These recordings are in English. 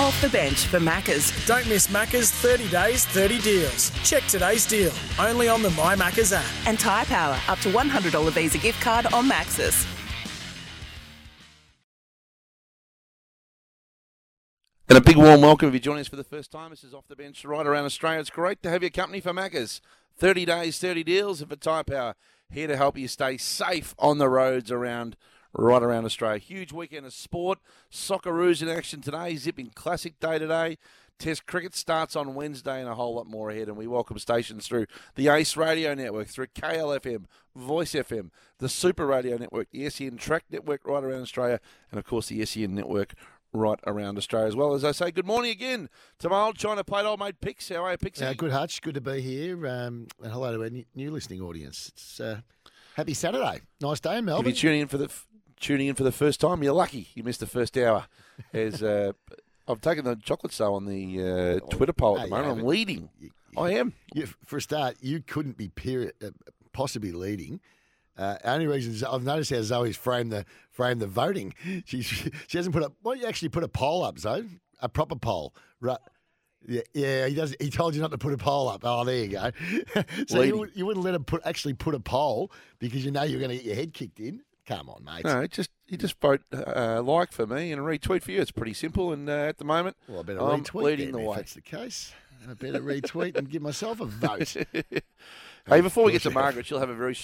Off the bench for Maccas. Don't miss Macca's 30 days, 30 deals. Check today's deal. Only on the My Maccas app. And Tyre Power, up to $100 Visa gift card on Maxxis. And a big warm welcome if you're joining us for the first time. This is Off the Bench right around Australia. It's great to have your company for Maccas. 30 days, 30 deals, and for Tyre Power, here to help you stay safe on the roads around right around Australia. Huge weekend of sport. Socceroos in action today. Zipping Classic Day today. Test cricket starts on Wednesday and a whole lot more ahead. And we welcome stations through the Ace Radio Network, through KLFM, Voice FM, the Super Radio Network, the SEN Track Network right around Australia, and of course the SEN Network right around Australia as well. As I say, good morning again to my old China plate old mate Pix. How are you, Pixie? Uh, good, Hutch. Good to be here. Um, and hello to our new, new listening audience. It's uh, happy Saturday. Nice day in Melbourne. If you're tuning in for the f- tuning in for the first time, you're lucky. You missed the first hour. As uh, I've taken the chocolate sale on the uh, Twitter poll at the No, moment. I'm leading. You- I am. you, for a start, you couldn't be period, uh, possibly leading. Uh, only reason is I've noticed how Zoe's framed the framed the voting. She she hasn't put up. Why don't you actually put a poll up, Zoe? A proper poll, right? Yeah, yeah. He does. He told you not to put a poll up. Oh, there you go. so you, you wouldn't let him put actually put a poll because you know you're going to get your head kicked in. Come on, mate. No, just you just vote uh, like for me and retweet for you. It's pretty simple. And uh, at the moment, Well, I better I'm retweet leading then, the if way. that's the case. I better retweet and give myself a vote. Hey, before we get to course you have. Margaret, she'll have a very.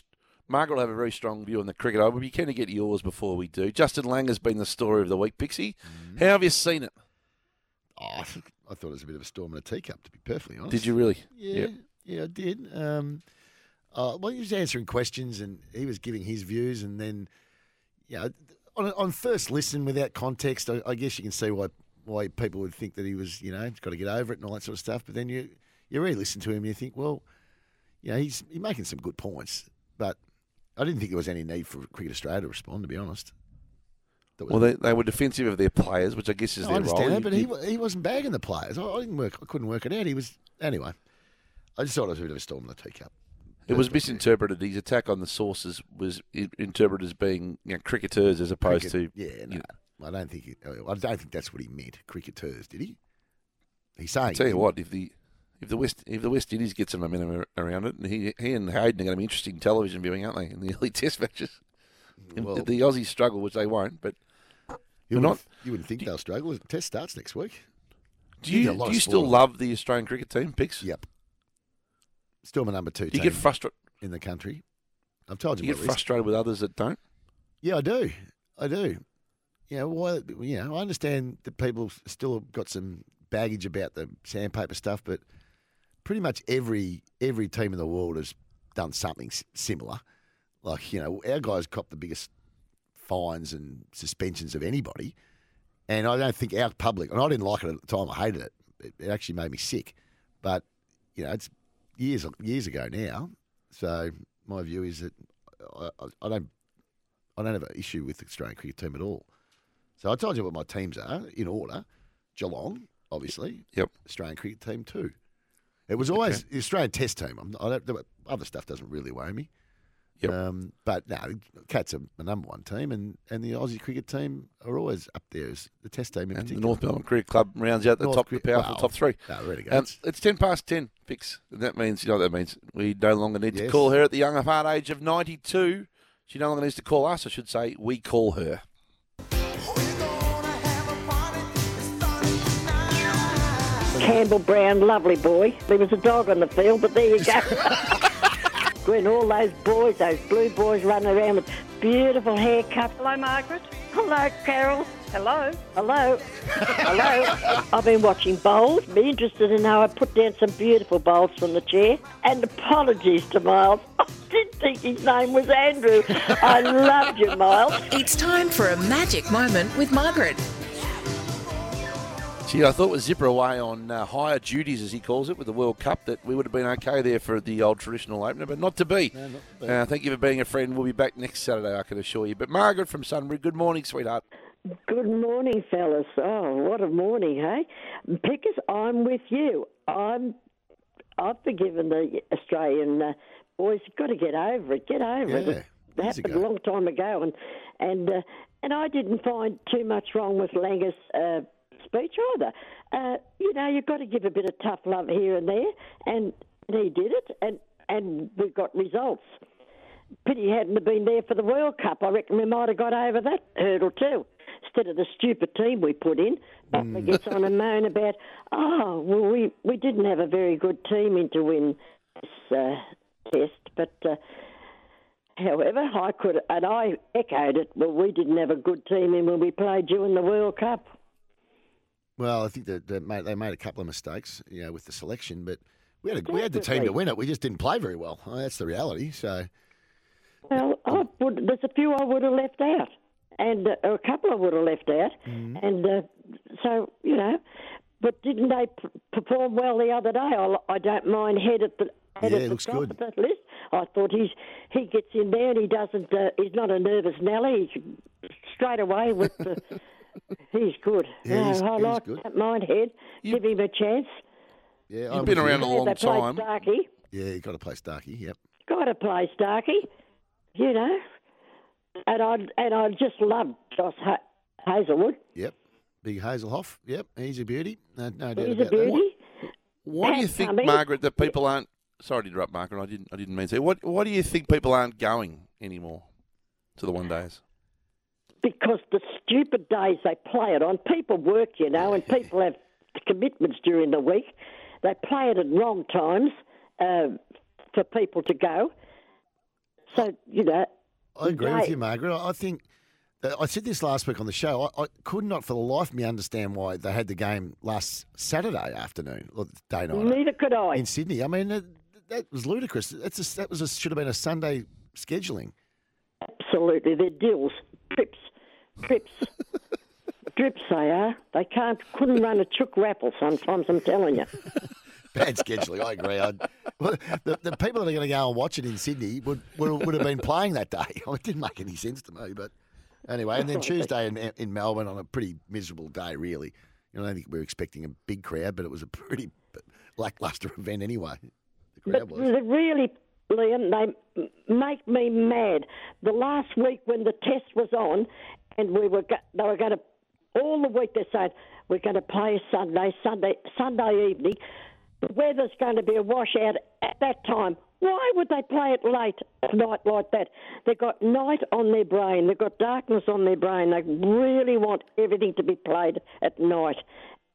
Margaret will have a very strong view on the cricket. I would be keen to get yours before we do. Justin Langer has been the story of the week, Pixie. Mm-hmm. How have you seen it? Oh, I I thought it was a bit of a storm in a teacup, to be perfectly honest. Did you really? Yeah, Yep. yeah, I did. Um, uh, well, he was answering questions and he was giving his views, and then, you know, on, on first listen without context, I, I guess you can see why why people would think that he was, you know, he's got to get over it and all that sort of stuff. But then you you really listen to him and you think, well, you know, he's he's making some good points, but I didn't think there was any need for Cricket Australia to respond, to be honest. Well, they, they were defensive of their players, which I guess is I their understand role. that, but You- he, he wasn't bagging the players. I, I didn't work. I couldn't work it out. He was anyway. I just thought it was a bit of a storm in the teacup. It was misinterpreted. His attack on the sources was interpreted as being you know, cricketers as opposed Cricket- to yeah. you No, know, I don't think. He, I don't think that's what he meant. Cricketers, did he? He's saying. I tell you what, if the if the West if the West Indies get some momentum ar- around it, and he he and Hayden are going to be interesting television viewing, aren't they? In the early Test matches, Well- the Aussies struggle, which they won't. But You wouldn't, not- you wouldn't think they'll struggle. Test starts next week. do You you get a lot do you still love the Australian cricket team, Pix? Yep. Still my number two Do you get frustrated? in the country. I've told Do you. you get list. frustrated with others that don't? Yeah, I do. I do. You know, why, you know, I understand that people still have got some baggage about the sandpaper stuff, but pretty much every every team in the world has done something s- similar. Like, you know, our guys copped the biggest fines and suspensions of anybody. And I don't think our public, and I didn't like it at the time, I hated it. It, it actually made me sick. But, you know, it's years years ago now. So my view is that I, I, I don't I don't have an issue with the Australian cricket team at all. So I told you what my teams are in order. Geelong, obviously. Yep. Australian cricket team too. It was always the Australian Test team. I'm, I don't, other stuff doesn't really worry me. Yep. Um, but no, Cats are the number one team, and, and the Aussie cricket team are always up there as the Test team in And the. North Melbourne Cricket Club rounds out the North top, the powerful well, top three. No, really Um, it's ten past ten, Pix. And that means you know what that means. We no longer need to call her at the young of heart age of ninety-two. She no longer needs to call us. I should say we call her. Campbell Brown, lovely boy. There was a dog on the field, but there you go. when all those boys, those blue boys running around with beautiful haircuts. Hello, Margaret. Hello, Carol. Hello. Hello. Hello. I've been watching bowls. Be interested in how I put down some beautiful bowls from the chair. And apologies to Miles. I didn't think his name was Andrew. I loved you, Miles. It's time for a magic moment with Margaret. Gee, I thought with Zipper away on uh, higher duties, as he calls it, with the World Cup, that we would have been okay there for the old traditional opener, but not to be. uh, thank you for being a friend. We'll be back next Saturday, I can assure you. But Margaret from Sunbury, good morning, sweetheart. Good morning, fellas. Oh, what a morning, hey? Pickers, I'm with you. I'm. I've forgiven the Australian uh, boys. Got to get over it. Get over Yeah, it. It happened ago. a long time ago, and and uh, and I didn't find too much wrong with Langer's uh, speech either. Uh, you know, you've got to give a bit of tough love here and there, and he did it, and and we got results. Pity he hadn't been there for the World Cup. I reckon we might have got over that hurdle too. Instead of the stupid team we put in, Buttler gets on and moan about, oh, well, we, we didn't have a very good team in to win this uh, test. But, uh, however, I could, and I echoed it, well, we didn't have a good team in when we played you in the World Cup. Well, I think that, that made, they made a couple of mistakes, you know, with the selection, but we had a, we had the team to win it. We just didn't play very well. Well, that's the reality. So Well, I would, there's a few I would have left out, and uh, a couple I would have left out, and uh, so you know. But didn't they p- perform well the other day? I, I don't mind head at the head Yeah, at the looks top good. of that list. I thought he's he gets in there and he doesn't. Uh, he's not a nervous Nelly. He's straight away with the. He's good. Yeah, No, he's- I he's like good. that mind head. Give him a chance. yeah, You've been around a long they played time. Starkey. Yeah, you got to play Starkey. Yep. got to play Starkey, you know. And I and I just love Josh ha- Hazlewood. Yep. Big Hazelhoff. Yep. He's a beauty. No, no doubt He's a about that. beauty. Why do you think, coming. Margaret, that people aren't? Sorry to interrupt, Margaret. I didn't. I didn't mean to. What Why do you think people aren't going anymore to the one days? Because the stupid days they play it on, people work, you know, and people have commitments during the week. They play it at wrong times uh, for people to go. So you know, I agree with you, Margaret. I I think I said this last week on the show. I, I could not, for the life of me, understand why they had the game last Saturday afternoon or day night neither could I. in Sydney. I mean, that, that was ludicrous. That's a, that was a, should have been a Sunday scheduling. Absolutely, they're deals, trips, trips, drips. They are. They can't, couldn't run a chook raffle. Sometimes I'm telling you. Bad scheduling. I agree. Well, the, the people that are going to go and watch it in Sydney would, would would have been playing that day. It didn't make any sense to me, but anyway. And then Tuesday in, in Melbourne on a pretty miserable day, really. You know, I don't think we were expecting a big crowd, but it was a pretty lackluster event anyway. The crowd But was. really, Liam, they make me mad. The last week when the test was on, and we were they were going to all the week they're saying we're going to play Sunday, Sunday, Sunday evening. The weather's going to be a washout at that time. Why would they play it late at night like that? They've got night on their brain. They've got darkness on their brain. They really want everything to be played at night.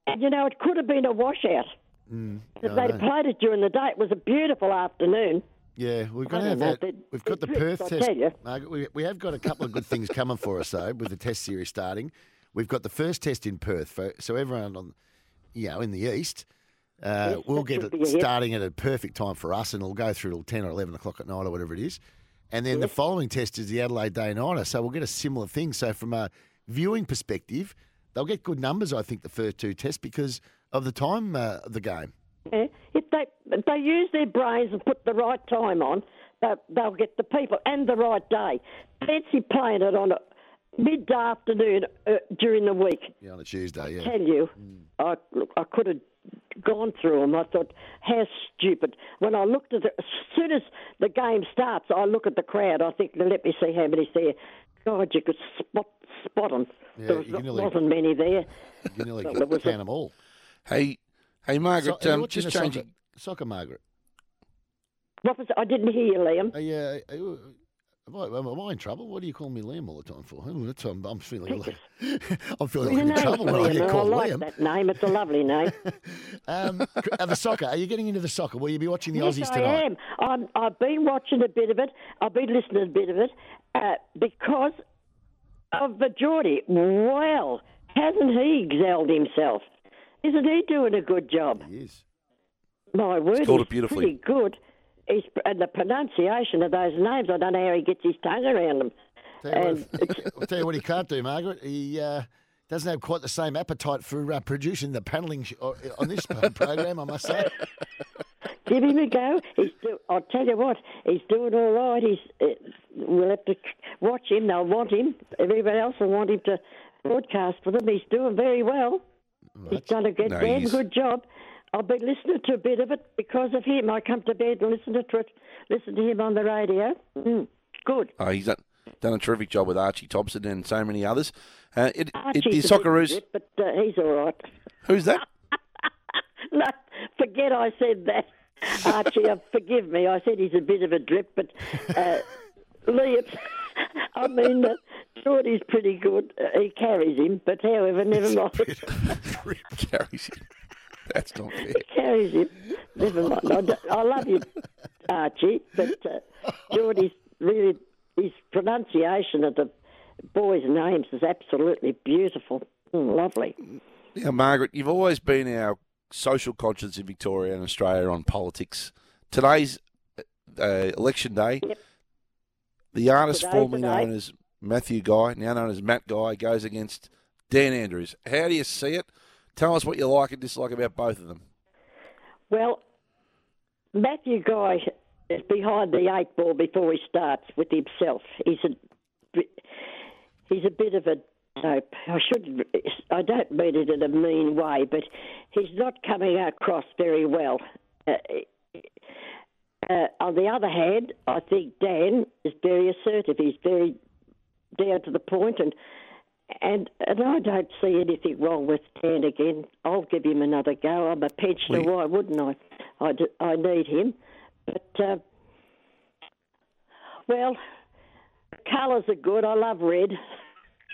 And you know, it could have been a washout. Mm, if they'd know. played it during the day, it was a beautiful afternoon. Yeah, we're going to have know, that. We've got the Perth I test. Margaret, we, we have got a couple of good things coming for us though, with the test series starting. We've got the first test in Perth, for, so everyone on, you know, in the east, uh, Yes, we'll get it be a hit. starting at a perfect time for us, and it'll go through till ten or eleven o'clock at night or whatever it is. And then the following test is the Adelaide Day Nighter, so we'll get a similar thing. So from a viewing perspective, they'll get good numbers, I think, the first two tests because of the time uh, of the game. Yeah. If they if they use their brains and put the right time on, they'll, they'll get the people and the right day. Fancy playing it on a mid afternoon uh, during the week. Yeah, on a Tuesday. Yeah. Tell you, I look, I could have gone through them. I thought, how stupid. When I looked at it, as soon as the game starts, I look at the crowd. I think, let me see how many's there. God, you could spot spot them. Yeah, there was, you can nearly- wasn't many there. You can nearly Well, there was count a- them all. Hey, hey, Margaret. So, um, just the changing. Soccer, soccer, Margaret. What was? I didn't hear you, Liam. Are you, are Am I, am I in trouble? What do you call me Liam all the time for? Oh, that's, I'm, I'm feeling, like, I'm feeling Your like in name's trouble when I Liam, get and called I like Liam. that name. It's a lovely name. Um, uh, the soccer. Are you getting into the soccer? Will you be watching the yes, Aussies I tonight? am. I'm, I've been watching a bit of it. I've been listening to a bit of it uh, because of the Geordie. Well, hasn't he excelled himself? Isn't he doing a good job? He is. My word, called he's it beautifully. pretty good. He's, and the pronunciation of those names, I don't know how he gets his tongue around them. Tell And what, I'll tell you what he can't do, Margaret. He uh, doesn't have quite the same appetite for uh, producing the panelling sh- uh, on this program, I must say. give him a go. He's do, I'll tell you what, he's doing all right. He's uh, we'll have to watch him. They'll want him. Everybody else will want him to broadcast for them. He's doing very well. He's done a good, No, damn he's- good job. I've been listening to a bit of it because of him. I come to bed and listen to it, listen to him on the radio. Mm, good. Oh, he's done, done a terrific job with Archie Thompson and so many others. Uh, it, it, the bit Socceroos, but uh, he's all right. who's that? no, forget I said that. Archie, uh, forgive me. I said he's a bit of a drip, but uh, I mean, uh, Geordie's pretty good. Uh, he carries him, but however, never mind. Carries him. That's not fair. carries him. Never mind. I, don't- I love you, Archie, but uh, Geordie's really, his pronunciation of the boys' names is absolutely beautiful. Mm, lovely. Now, Margaret, you've always been our social conscience in Victoria and Australia on politics. Today's uh, election day. Yep. The artist Today, formerly today. known as Matthew Guy, now known as Matt Guy, goes against Dan Andrews. How do you see it? Tell us what you like and dislike about both of them. Well, Matthew Guy is behind the eight ball before he starts with himself. He's a he's a bit of a dope. I should I don't mean it in a mean way, but he's not coming across very well. Uh, uh, on the other hand, I think Dan is very assertive. He's very down to the point and. And and I don't see anything wrong with Dan again. I'll give him another go. I'm a pensioner. Why wouldn't I? I I need him. But uh, well, colours are good. I love red.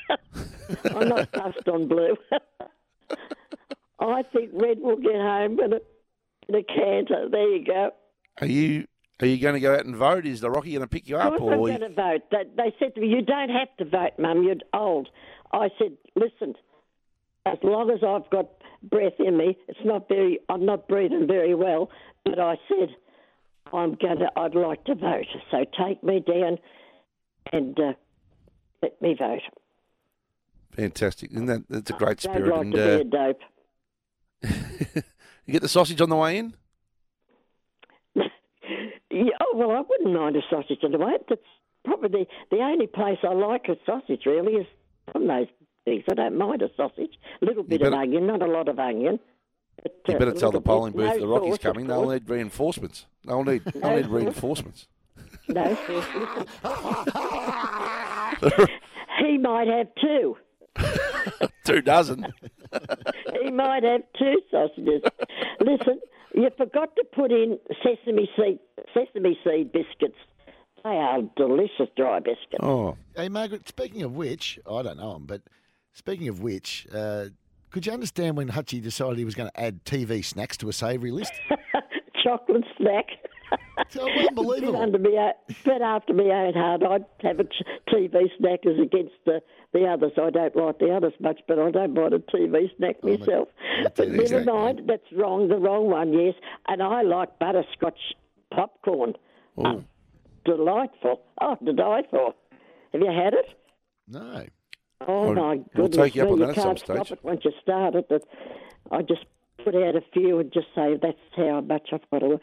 I'm not fussed on blue. I think red will get home in a, in a canter. There you go. Are you are you going to go out and vote? Is the Rocky going to pick you up, course I'm or going to vote. They, they said to me, "You don't have to vote, Mum. You're old." I said, "Listen, as long as I've got breath in me, it's not very. I'm not breathing very well." But I said, "I'm gonna. I'd like to vote. So take me down and uh, let me vote." fantastic? Isn't that that's a great Don't spirit? like and to uh, be a dope. you get the sausage on the way in. Yeah, oh, well, I wouldn't mind a sausage on the way. That's probably the, the only place I like a sausage, really, is on those things. I don't mind a sausage. A little bit of onion, not a lot of onion. But, You uh, better a tell the polling booth No the Rockies sauce, coming. They'll need reinforcements. They'll need they'll need reinforcements. No he might have two. Two dozen. He might have two sausages. Listen, you forgot to put in sesame seed sesame seed biscuits. They are delicious dry biscuits. Oh, Hey, Margaret, speaking of which, I don't know him, but speaking of which, uh, could you understand when Hutchie decided he was going to add TV snacks to a savoury list? Chocolate snack. It's bit unbelievable. under me, bit after my own heart. I'd have a TV snack as against the, the others. I don't like the others much, but I don't mind a TV snack myself. I'm but never snack, mind, that's wrong. The wrong one, yes. And I like butterscotch popcorn. oh. Delightful. Oh, delightful. Have you had it? No. Oh Well, my we'll goodness! take you up me, on that at can't stop stage. it once you start it. That I just put out a few and just say that's how much I've got to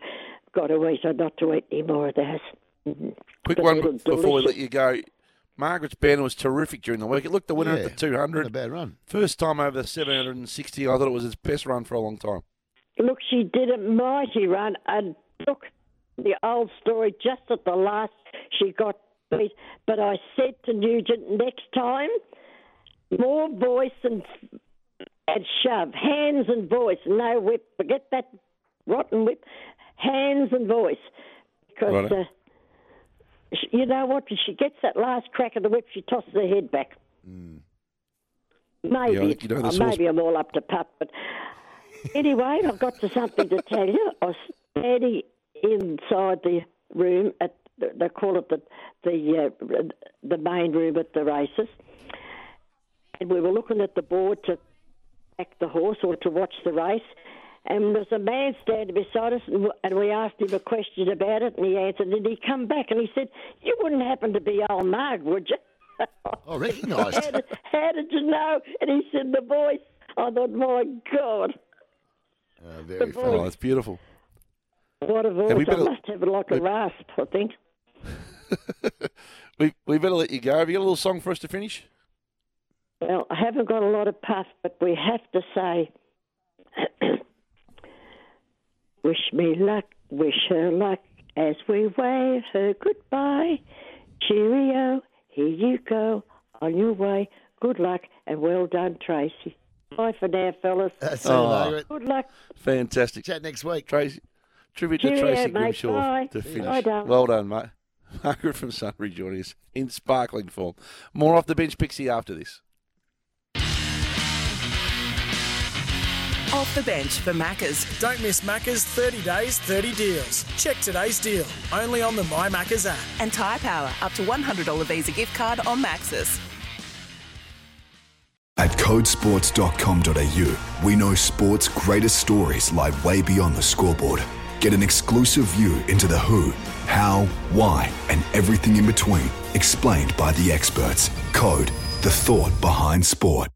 got to eat, or not to eat any more of those. Mhm. Quick But one they're before we let you go. Margaret's banner was terrific during the week. It looked the winner Yeah, at the Not a 200. bad run. First time over the 760. I thought it was its best run for a long time. Look, she did a mighty run, and look, the old story. Just at the last, she got beat. But I said to Nugent, next time, more voice and and shove, hands and voice, no whip. Forget that rotten whip, hands and voice, because Righto. uh, sh- you know what? When she gets that last crack of the whip, she tosses her head back. Maybe, Yeah, you know uh, maybe I'm all up to pup, but anyway, I've got to something to tell you. I was standing inside the room at the- they call it the the uh, the main room at the races, and we were looking at the board to back the horse or to watch the race. And there's a man standing beside us, and and we asked him a question about it, and he answered. And he come back and he said, "You wouldn't happen to be old Marg, would you?" Oh, recognised. how, did, how did you know? And he said the voice. I thought, my God, Uh, very funny. Oh, that's beautiful. what a voice! we I better- must have like a rasp, I think. We, we better let you go. Have you got a little song for us to finish? Well, I haven't got a lot of puff, but we have to say, wish me luck, wish her luck as we wave her goodbye. Cheerio, here you go on your way. Good luck and well done, Tracy. Bye for now, fellas. That's it, Oh. Margaret. Good luck. Fantastic. Chat next week. Tracy, tribute to Tracy mate. Grimshaw Bye. to finish. Bye, darling. well done, mate. Margaret from Sunbury joining us in sparkling form. More off the bench, Pixie, after this. Off the bench for Maccas. Don't miss Macca's 30 days, 30 deals. Check today's deal only on the My Macca's app. And Tyre Power, up to $100 Visa gift card on Maxxis. At codesports.com.au, we know sport's greatest stories lie way beyond the scoreboard. Get an exclusive view into the who, how, why, and everything in between, explained by the experts. Code, the thought behind sport.